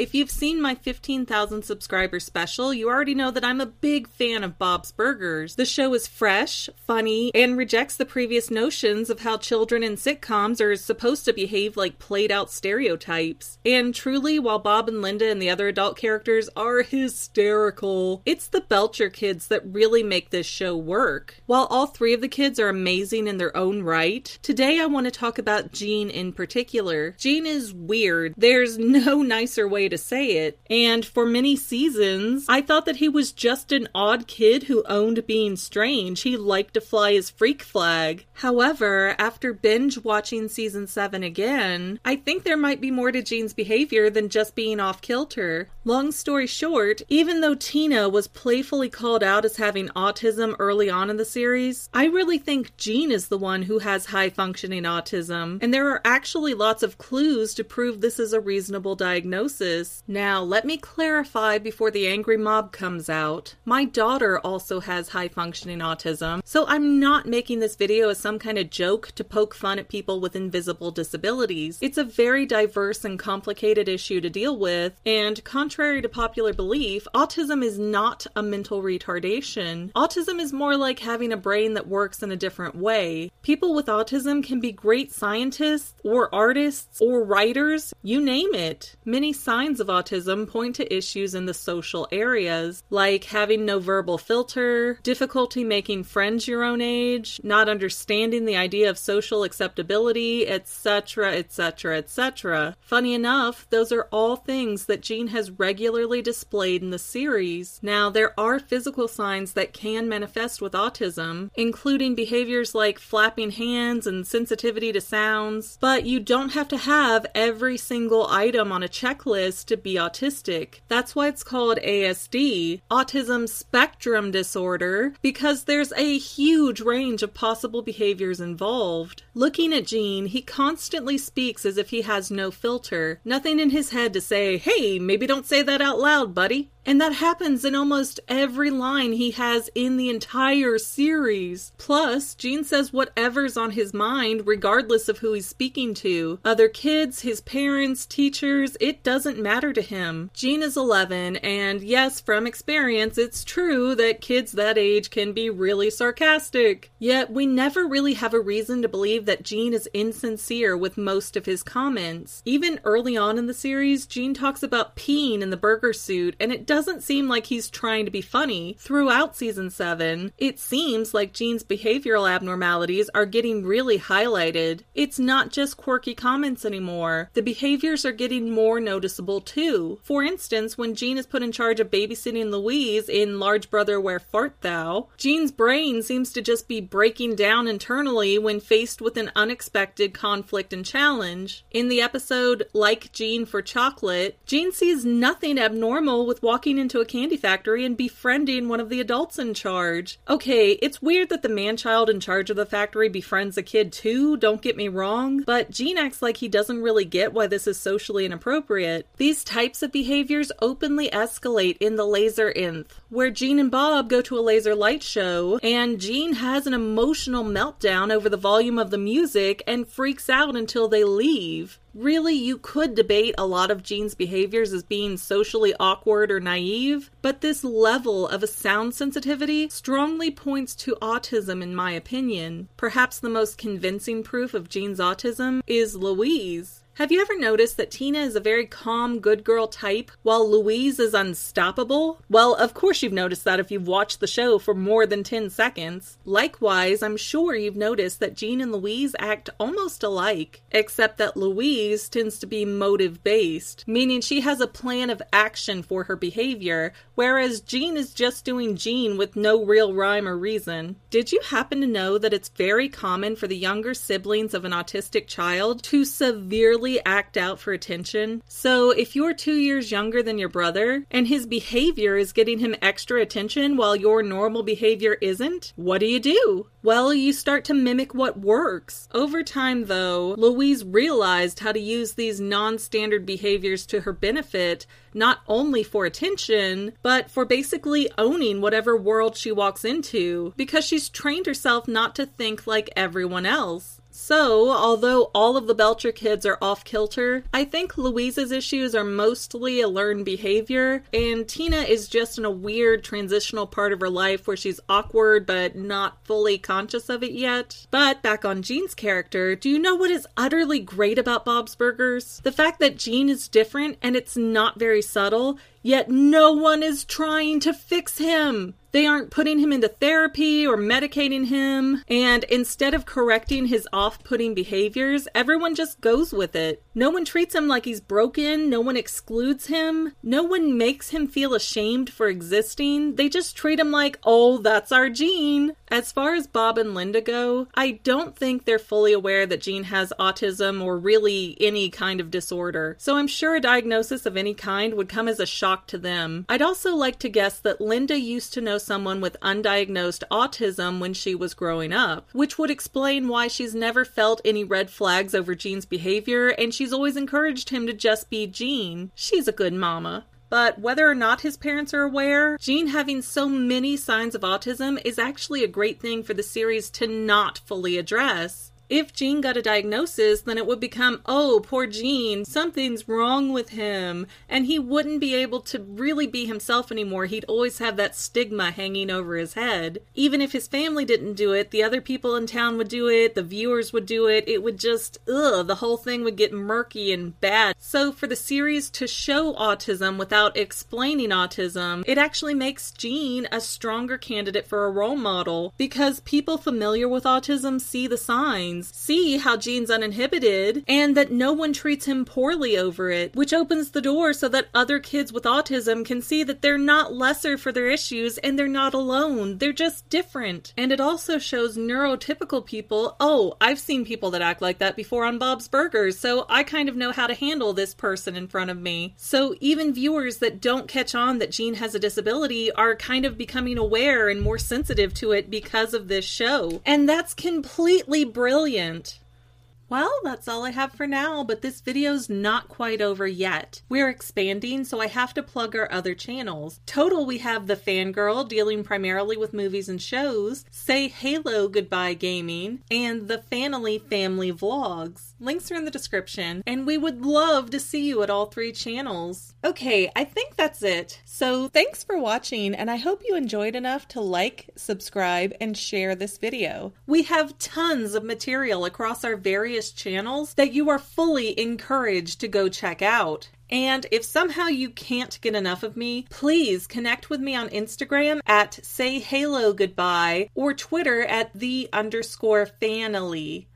If you've seen my 15,000 subscriber special, you already know that I'm a big fan of Bob's Burgers. The show is fresh, funny, and rejects the previous notions of how children in sitcoms are supposed to behave like played out stereotypes. And truly, while Bob and Linda and the other adult characters are hysterical, it's the Belcher kids that really make this show work. While all three of the kids are amazing in their own right, today I want to talk about Gene in particular. Gene is weird. There's no nicer way to say it. And for many seasons, I thought that he was just an odd kid who owned being strange. He liked to fly his freak flag. However, after binge watching season 7 again, I think there might be more to Gene's behavior than just being off kilter. Long story short, even though Tina was playfully called out as having autism early on in the series, I really think Gene is the one who has high functioning autism, and there are actually lots of clues to prove this is a reasonable diagnosis. Now, let me clarify before the angry mob comes out. My daughter also has high functioning autism, so I'm not making this video as some kind of joke to poke fun at people with invisible disabilities. It's a very diverse and complicated issue to deal with, and contrary to popular belief, autism is not a mental retardation. Autism is more like having a brain that works in a different way. People with autism can be great scientists or artists or writers, you name it. Many signs of autism point to issues in the social areas, like having no verbal filter, difficulty making friends your own age, not understanding the idea of social acceptability, etc., etc., etc. Funny enough, those are all things that Gene has regularly displayed in the series. Now, there are physical signs that can manifest with autism, including behaviors like flapping hands and sensitivity to sounds, but you don't have to have every single item on a checklist to be autistic. That's why it's called ASD, Autism Spectrum Disorder, because there's a huge range of possible behaviors involved. Looking at Gene, he constantly speaks as if he has no filter, nothing in his head to say, hey, maybe don't say that out loud, buddy. And that happens in almost every line he has in the entire series. Plus, Gene says whatever's on his mind, regardless of who he's speaking to. Other kids, his parents, teachers, it doesn't matter to him. Gene is 11, and yes, from experience, it's true that kids that age can be really sarcastic. Yet, we never really have a reason to believe that Gene is insincere with most of his comments. Even early on in the series, Gene talks about peeing in the burger suit, and it doesn't seem like he's trying to be funny. Throughout season 7, it seems like Gene's behavioral abnormalities are getting really highlighted. It's not just quirky comments anymore. The behaviors are getting more noticeable too. For instance, when Gene is put in charge of babysitting Louise in Large Brother Where Fart Thou, Gene's brain seems to just be breaking down internally when faced with an unexpected conflict and challenge. In the episode Like Gene for Chocolate, Gene sees nothing abnormal with walking walking into a candy factory and befriending one of the adults in charge. Okay, it's weird that the man child in charge of the factory befriends a kid too, don't get me wrong, but Gene acts like he doesn't really get why this is socially inappropriate. These types of behaviors openly escalate in the Laser-inth, where Gene and Bob go to a laser light show, and Gene has an emotional meltdown over the volume of the music and freaks out until they leave. Really, you could debate a lot of Gene's behaviors as being socially awkward or naive, but this level of a sound sensitivity strongly points to autism, in my opinion. Perhaps the most convincing proof of Gene's autism is Louise. Have you ever noticed that Tina is a very calm, good girl type, while Louise is unstoppable? Well, of course you've noticed that if you've watched the show for more than 10 seconds. Likewise, I'm sure you've noticed that Gene and Louise act almost alike, except that Louise tends to be motive based, meaning she has a plan of action for her behavior, whereas Gene is just doing Gene with no real rhyme or reason. Did you happen to know that it's very common for the younger siblings of an autistic child to severely act out for attention. So if you're two years younger than your brother and his behavior is getting him extra attention while your normal behavior isn't, what do you do? Well, you start to mimic what works. Over time, though, Louise realized how to use these non standard behaviors to her benefit, not only for attention, but for basically owning whatever world she walks into, because she's trained herself not to think like everyone else. So, although all of the Belcher kids are off kilter, I think Louise's issues are mostly a learned behavior, and Tina is just in a weird transitional part of her life where she's awkward but not fully conscious of it yet. But back on Gene's character, do you know what is utterly great about Bob's Burgers? The fact that Gene is different and it's not very subtle, yet no one is trying to fix him. They aren't putting him into therapy or medicating him. And instead of correcting his off putting behaviors, everyone just goes with it. No one treats him like he's broken. No one excludes him. No one makes him feel ashamed for existing. They just treat him like, oh, that's our Gene. As far as Bob and Linda go, I don't think they're fully aware that Gene has autism or really any kind of disorder. So I'm sure a diagnosis of any kind would come as a shock to them. I'd also like to guess that Linda used to know someone with undiagnosed autism when she was growing up, which would explain why she's never felt any red flags over Gene's behavior and she's always encouraged him to just be Gene. She's a good mama. But whether or not his parents are aware, Gene having so many signs of autism is actually a great thing for the series to not fully address if Gene got a diagnosis, then it would become, oh, poor Gene, something's wrong with him. And he wouldn't be able to really be himself anymore. He'd always have that stigma hanging over his head. Even if his family didn't do it, the other people in town would do it, the viewers would do it. It would just, ugh, the whole thing would get murky and bad. So for the series to show autism without explaining autism, it actually makes Gene a stronger candidate for a role model because people familiar with autism see the signs see how Gene's uninhibited and that no one treats him poorly over it, which opens the door so that other kids with autism can see that they're not lesser for their issues and they're not alone. They're just different. And it also shows neurotypical people, oh, I've seen people that act like that before on Bob's Burgers, so I kind of know how to handle this person in front of me. So even viewers that don't catch on that Gene has a disability are kind of becoming aware and more sensitive to it because of this show. And that's completely brilliant brilliant. Well, that's all I have for now, but this video's not quite over yet. We're expanding, so I have to plug our other channels. Total, we have The Fangirl, dealing primarily with movies and shows, Say Halo Goodbye Gaming, and The Fanily Family Vlogs. Links are in the description, and we would love to see you at all three channels. Okay, I think that's it. So thanks for watching, and I hope you enjoyed enough to like, subscribe, and share this video. We have tons of material across our various various channels that you are fully encouraged to go check out. And if somehow you can't get enough of me, please connect with me on Instagram at say halo goodbye or Twitter at the underscore fanily.